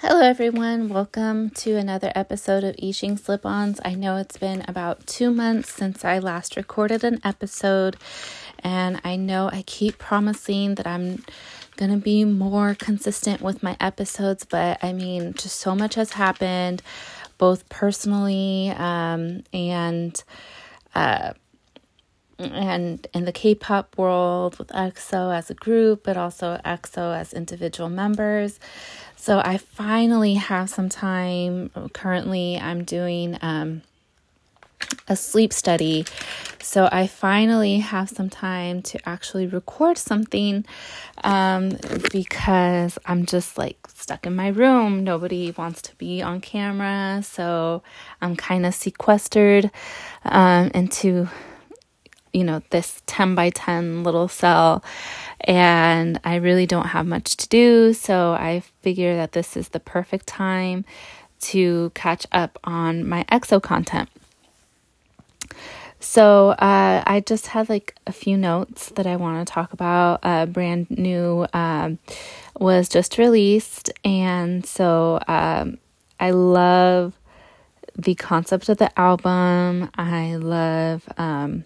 Hello, everyone. Welcome to another episode of Ishing Slip Ons. I know it's been about two months since I last recorded an episode, and I know I keep promising that I'm going to be more consistent with my episodes, but I mean, just so much has happened, both personally um, and. Uh, and in the K-pop world with EXO as a group, but also EXO as individual members. So I finally have some time. Currently, I'm doing um, a sleep study. So I finally have some time to actually record something um, because I'm just like stuck in my room. Nobody wants to be on camera. So I'm kind of sequestered um, into you know, this 10 by 10 little cell and I really don't have much to do. So I figure that this is the perfect time to catch up on my EXO content. So uh, I just had like a few notes that I want to talk about. Uh, brand new um, was just released, and so um, I love the concept of the album. I love um,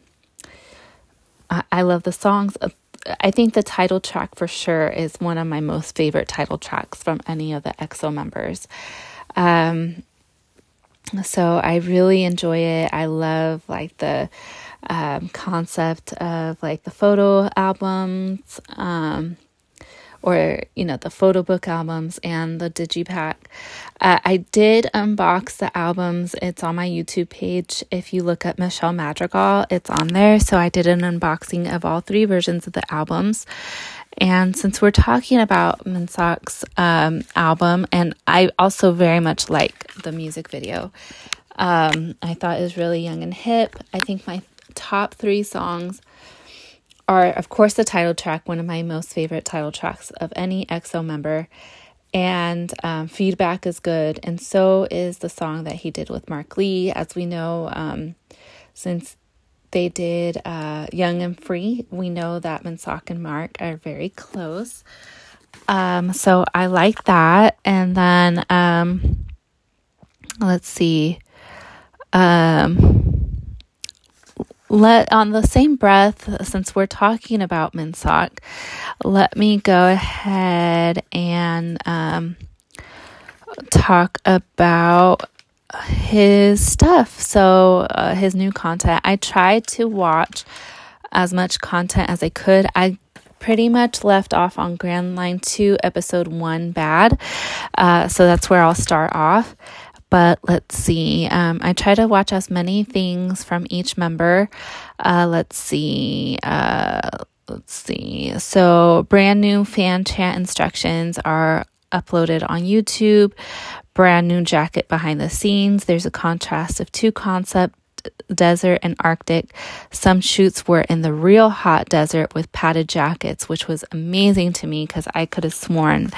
I, love the songs. I think the title track for sure is one of my most favorite title tracks from any of the EXO members. Um, so I really enjoy it. I love like the um, concept of like the photo albums. Um, or you know the photo book albums and the digipack. Uh, i did unbox the albums. It's on my youtube page. If you look at michelle madrigal it's on there. So i did an unboxing of all three versions of the albums. And since we're talking about Minseok's um, album, and I also very much like the music video, um, I thought it was really young and hip. I think my top three songs are, of course, the title track, one of my most favorite title tracks of any EXO member. And um, feedback is good, and so is the song that he did with Mark Lee. As we know, um, since they did uh, Young and Free, we know that Minseok and Mark are very close. Um, so I like that. And then um, let's see. Um, let on the same breath since we're talking about Minseok, let me go ahead and um, talk about his stuff. So, uh, his new content. I tried to watch as much content as I could. I pretty much left off on Grand Line 2, episode 1 bad. Uh, so, that's where I'll start off. But let's see. Um, I try to watch as many things from each member. Uh, let's see. Uh, let's see. So, brand new fan chant instructions are uploaded on YouTube. Brand new jacket behind the scenes. There's a contrast of two concept desert and Arctic. Some shoots were in the real hot desert with padded jackets, which was amazing to me because I could have sworn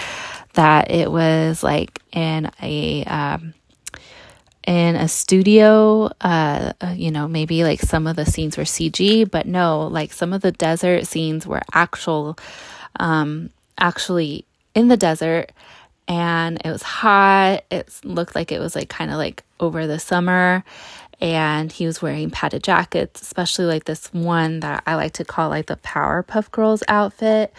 that it was like in a um, in a studio. Uh, uh, you know, maybe like some of the scenes were CG, but no, like some of the desert scenes were actual, um, actually in the desert and it was hot. It looked like it was like kind of like over the summer. And he was wearing padded jackets, especially like this one that I like to call like the Powerpuff Girls outfit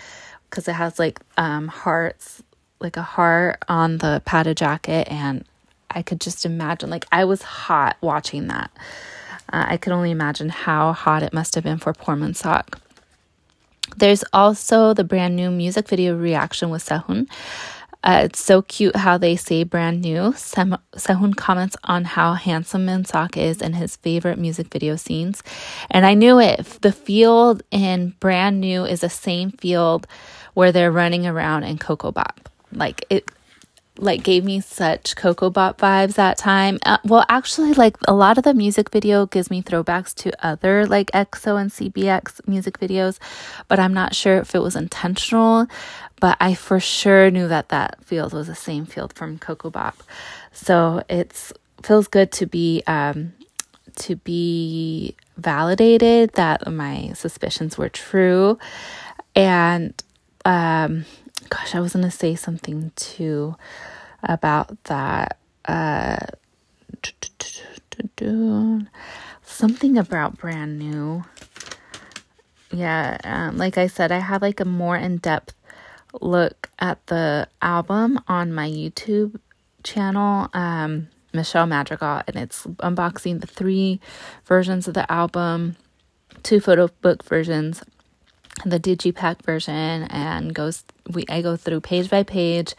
because it has like um, hearts, like a heart on the padded jacket. And I could just imagine, like, I was hot watching that. Uh, I could only imagine how hot it must have been for poor Minseok. There's also the brand new music video reaction with Sehun. Uh, it's so cute how they say brand new. Sem- Sehun comments on how handsome Minsok is in his favorite music video scenes. And I knew it. The field in brand new is the same field where they're running around in Koko Bop. Like it like gave me such Koko Bop vibes that time. Uh, well, actually, like a lot of the music video gives me throwbacks to other like EXO and CBX music videos, but I'm not sure if it was intentional. But I for sure knew that that field was the same field from Koko Bop, so it's feels good to be um to be validated that my suspicions were true, and um gosh, I was going to say something too. about that. Uh, something about brand new. Yeah, um, like I said, I had like a more in depth look at the album on my YouTube channel, um, Michelle Madrigal, and it's unboxing the three versions of the album, two photo book versions, the digipack version, and goes we I go through page by page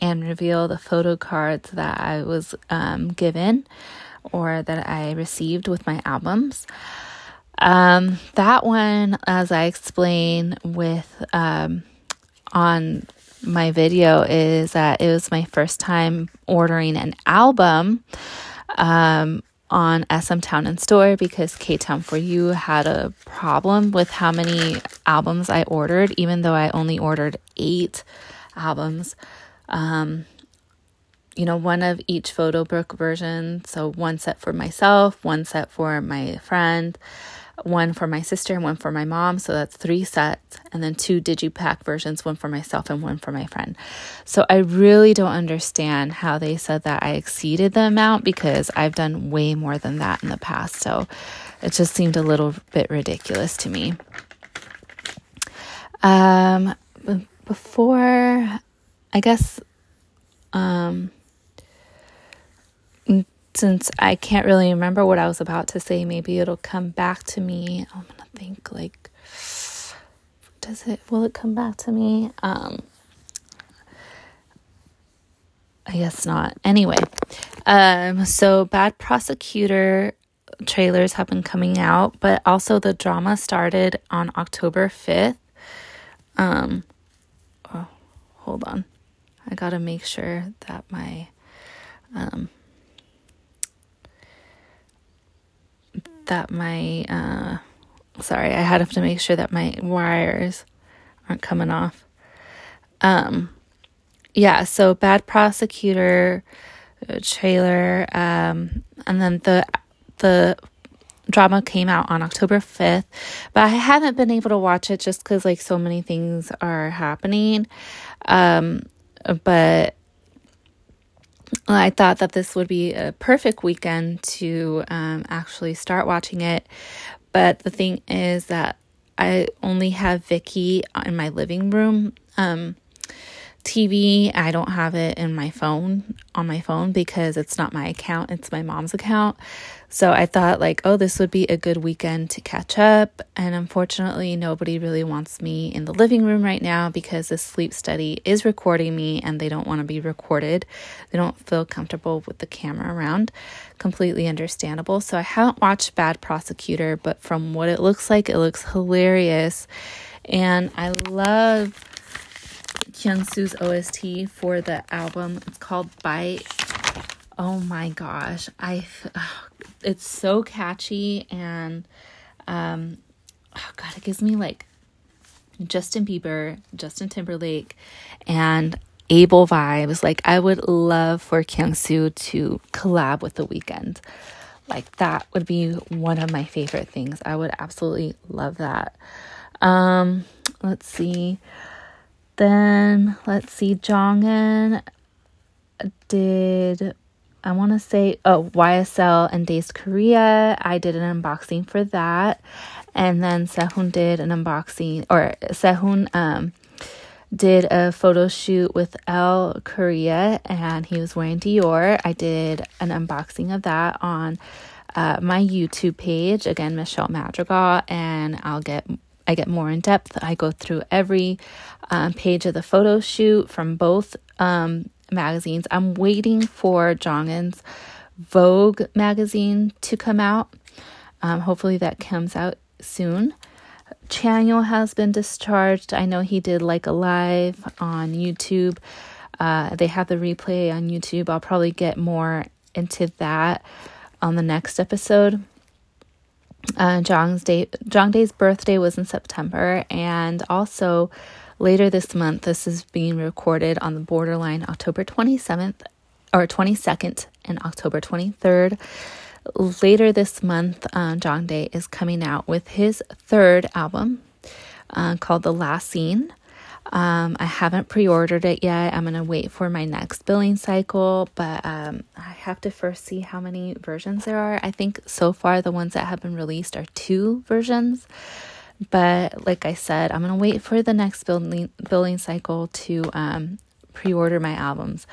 and reveal the photo cards that I was um, given or that I received with my albums. Um, that one, as I explain with um, on my video, is that it was my first time ordering an album um, on SM Town and Store because K Town for You had a problem with how many albums I ordered, even though I only ordered eight albums. Um, you know, one of each photo book version. So one set for myself, one set for my friend, one for my sister, and one for my mom. So that's three sets, and then two digipack versions, one for myself and one for my friend. So I really don't understand how they said that I exceeded the amount because I've done way more than that in the past. So it just seemed a little bit ridiculous to me. Um, before, I guess, um, since I can't really remember what I was about to say, maybe it'll come back to me. I'm gonna think like, does it? Will it come back to me? Um, I guess not. Anyway, um, so bad prosecutor trailers have been coming out, but also the drama started on October fifth. Um, oh, hold on, I gotta make sure that my um that my uh sorry, I had to make sure that my wires aren't coming off. Um yeah, so bad prosecutor uh, trailer um and then the the drama came out on October 5th, but I haven't been able to watch it just cuz like so many things are happening. Um but I thought that this would be a perfect weekend to um, actually start watching it. But the thing is that I only have Viki in my living room. Um, TV, I don't have it in my phone on my phone because it's not my account, it's my mom's account. So I thought like, oh, this would be a good weekend to catch up, and unfortunately, nobody really wants me in the living room right now because the sleep study is recording me and they don't want to be recorded. They don't feel comfortable with the camera around. Completely understandable. So I haven't watched Bad Prosecutor, but from what it looks like, it looks hilarious. And I love Kyungsu's OST for the album. It's called Bite. Oh my gosh. I it's so catchy and um oh god, it gives me like Justin Bieber, Justin Timberlake and Abel vibes. Like I would love for Kyungsu to collab with The Weeknd. Like that would be one of my favorite things. I would absolutely love that. Um let's see. Then let's see, Jongin did I want to say oh YSL and Dazed Korea. I did an unboxing for that, and then Sehun did an unboxing or Sehun um did a photo shoot with Elle Korea and he was wearing Dior. I did an unboxing of that on uh, my YouTube page again, Michelle Madrigal, and I'll get I get more in depth. I go through every um, page of the photo shoot from both um, magazines. I'm waiting for Jongin's Vogue magazine to come out. Um, hopefully, that comes out soon. Chanyeol has been discharged. I know he did like a live on YouTube. Uh, they have the replay on YouTube. I'll probably get more into that on the next episode. Uh, Jong's day, Jongdae's birthday was in September, and also later this month, this is being recorded on the borderline October 27th or 22nd and October 23rd. Later this month, uh, Day is coming out with his third album uh, called The Last Scene. Um, I haven't pre ordered it yet. I'm going to wait for my next billing cycle, but um, I have to first see how many versions there are. I think so far the ones that have been released are two versions. But like I said, I'm to wait for the next building billing cycle to um, pre order my albums.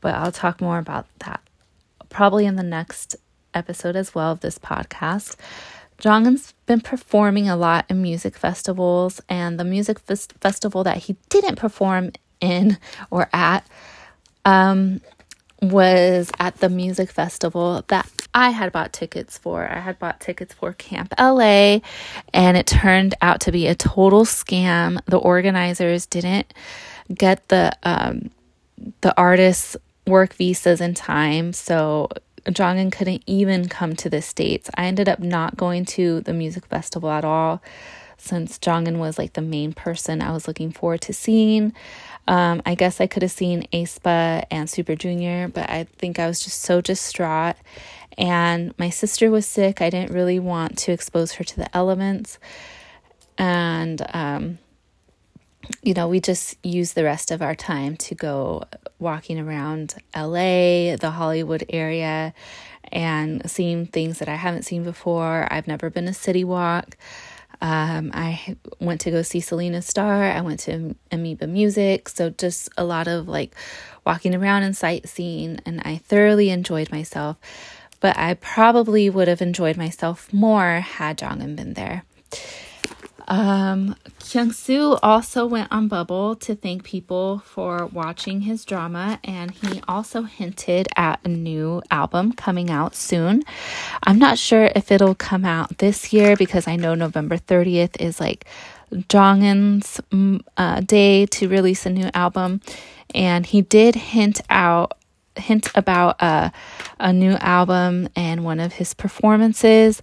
But I'll talk more about that probably in the next episode as well of this podcast. Jonghyun's been performing a lot in music festivals, and the music f- festival that he didn't perform in or at um, was at the music festival that I had bought tickets for. I had bought tickets for Camp LA, and it turned out to be a total scam. The organizers didn't get the um, the artists work visas in time, so Jonghyun couldn't even come to the States. I ended up not going to the music festival at all since Jonghyun was like the main person I was looking forward to seeing. Um, I guess I could have seen aespa and Super Junior, but I think I was just so distraught. And my sister was sick. I didn't really want to expose her to the elements. And um, you know, we just used the rest of our time to go walking around LA, the Hollywood area, and seeing things that I haven't seen before. I've never been a city walk. Um, I went to go see Selena Starr. I went to Amoeba Music. So just a lot of like walking around and sightseeing, and I thoroughly enjoyed myself. But I probably would have enjoyed myself more had Jonghyun been there. Um, Kyung also went on Bubble to thank people for watching his drama, and he also hinted at a new album coming out soon. I'm not sure if it'll come out this year because I know November 30th is like Jonghyun's mm, uh, day to release a new album, and he did hint out hint about uh, a new album and one of his performances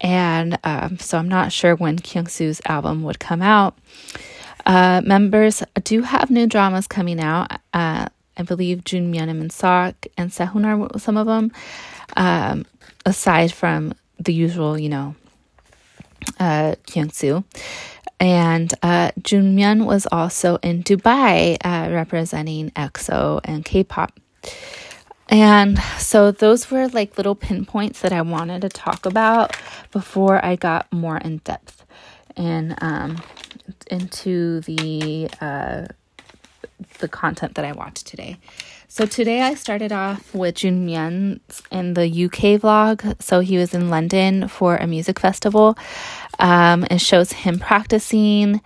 and um, so I'm not sure when Kyung Soo's album would come out. Uh, members do have new dramas coming out. Uh, I believe Junmyeon and Minseok and Sehun are some of them. Um, aside from the usual, you know, uh, Kyung Soo. And uh, Junmyeon was also in Dubai uh, representing EXO and K-pop. And so those were like little pinpoints that I wanted to talk about before I got more in depth and um, into the uh, the content that I watched today. So today I started off with Jun Junmyeon in the UK vlog. So he was in London for a music festival. Um, it shows him practicing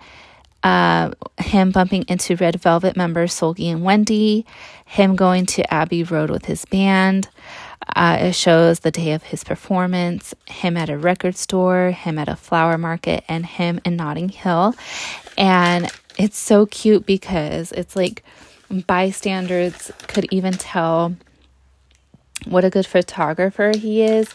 uh, him bumping into Red Velvet members Seulgi and Wendy, him going to Abbey Road with his band. Uh, it shows the day of his performance, him at a record store, him at a flower market, and him in Notting Hill. And it's so cute because it's like bystanders could even tell what a good photographer he is.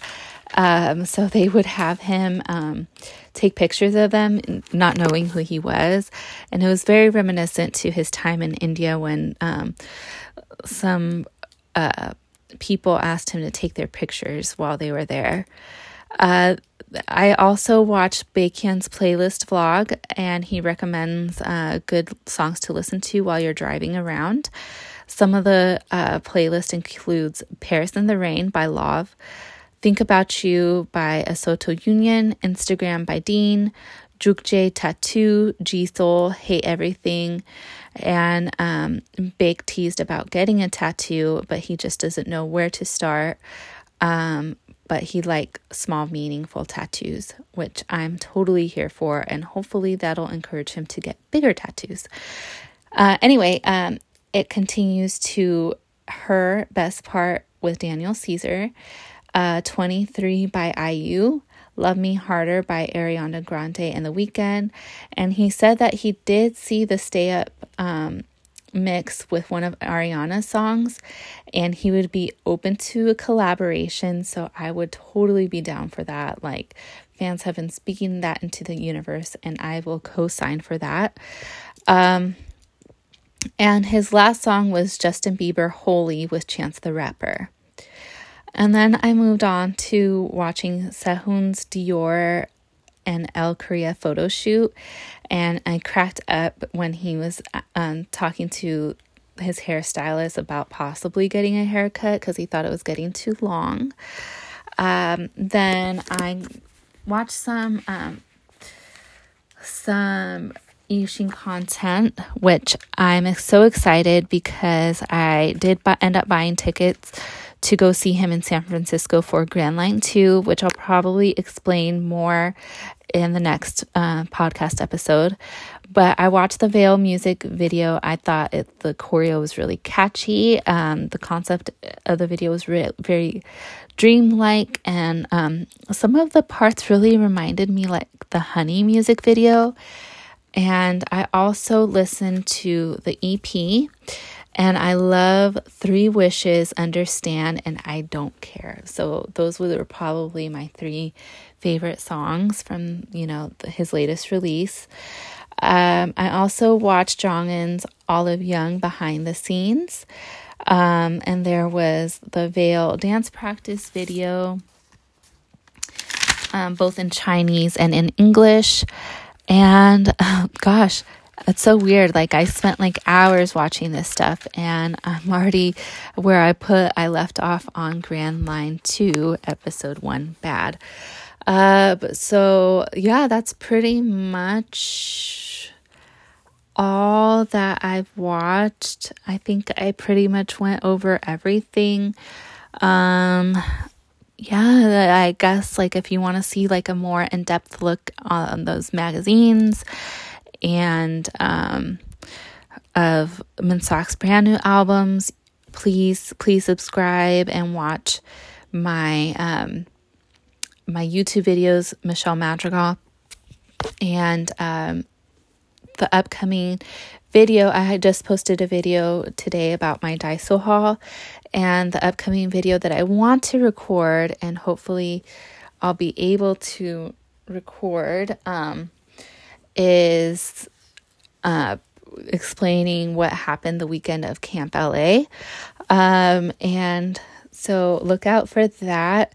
Um, so they would have him um, take pictures of them, not knowing who he was. And it was very reminiscent to his time in India when um, some uh, people asked him to take their pictures while they were there. Uh, I also watched Baekhyun's playlist vlog, and he recommends uh, good songs to listen to while you're driving around. Some of the uh, playlist includes Paris in the Rain by Lauv, Think About You by Asoto Union, Instagram by Dean, Jukjae Tattoo, Soul, Hate Everything, and um, Baek teased about getting a tattoo, but he just doesn't know where to start. Um, but he like small, meaningful tattoos, which I'm totally here for, and hopefully that'll encourage him to get bigger tattoos. Uh, anyway, um, it continues to her best part with Daniel Caesar uh, 23 by IU, Love Me Harder by Ariana Grande and The Weeknd. And he said that he did see the Stay Up um, mix with one of Ariana's songs and he would be open to a collaboration. So I would totally be down for that. Like, fans have been speaking that into the universe and I will co sign for that. Um, and his last song was Justin Bieber Holy with Chance the Rapper. And then I moved on to watching Sehun's Dior and Elle Korea photo shoot, and I cracked up when he was um, talking to his hairstylist about possibly getting a haircut because he thought it was getting too long. Um, then I watched some um, some Yixing content, which I'm so excited because I did bu- end up buying tickets to go see him in San Francisco for Grand Line 2, which I'll probably explain more in the next uh, podcast episode. But I watched the Veil music video. I thought it, the choreo was really catchy. Um, the concept of the video was re- very dreamlike, and um, some of the parts really reminded me like the Honey music video. And I also listened to the EP and I love Three Wishes, Understand, and I Don't Care. So those were probably my three favorite songs from, you know, his latest release. Um, I also watched Jongin's Olive Young behind the scenes. Um, and there was the Veil dance practice video, um, both in Chinese and in English. And oh, gosh, it's so weird. Like I spent like hours watching this stuff and I'm already where I put I left off on Grand Line 2 episode 1 bad. Uh so yeah, that's pretty much all that I've watched. I think I pretty much went over everything. Um yeah, I guess like if you want to see like a more in-depth look on those magazines and um, of Minseok's brand new albums, please please subscribe and watch my um, my YouTube videos, Michelle Madrigal, and um, the upcoming video. I had just posted a video today about my Daiso haul, and the upcoming video that I want to record, and hopefully I'll be able to record. Um, is uh, explaining what happened the weekend of Camp LA. Um, and so look out for that.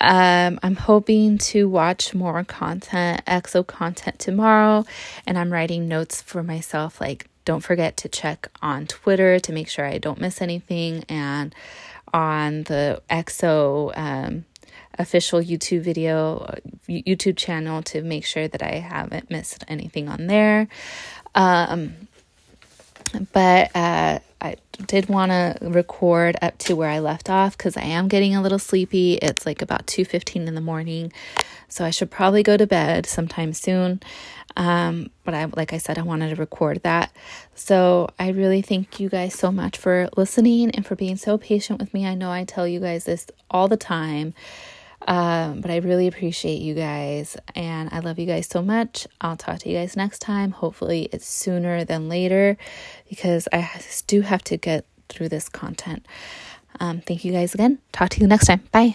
Um, I'm hoping to watch more content, EXO content tomorrow, and I'm writing notes for myself. Like, don't forget to check on Twitter to make sure I don't miss anything, and on the EXO um, official YouTube video, YouTube channel to make sure that I haven't missed anything on there. Um, but uh, I did want to record up to where I left off because I am getting a little sleepy. It's like about 2:15 in the morning. So I should probably go to bed sometime soon. Um, but I like I said I wanted to record that. So I really thank you guys so much for listening and for being so patient with me. I know I tell you guys this all the time. Um, but I really appreciate you guys and I love you guys so much. I'll talk to you guys next time. Hopefully, it's sooner than later because I do have to get through this content. Um, thank you guys again. Talk to you next time. Bye.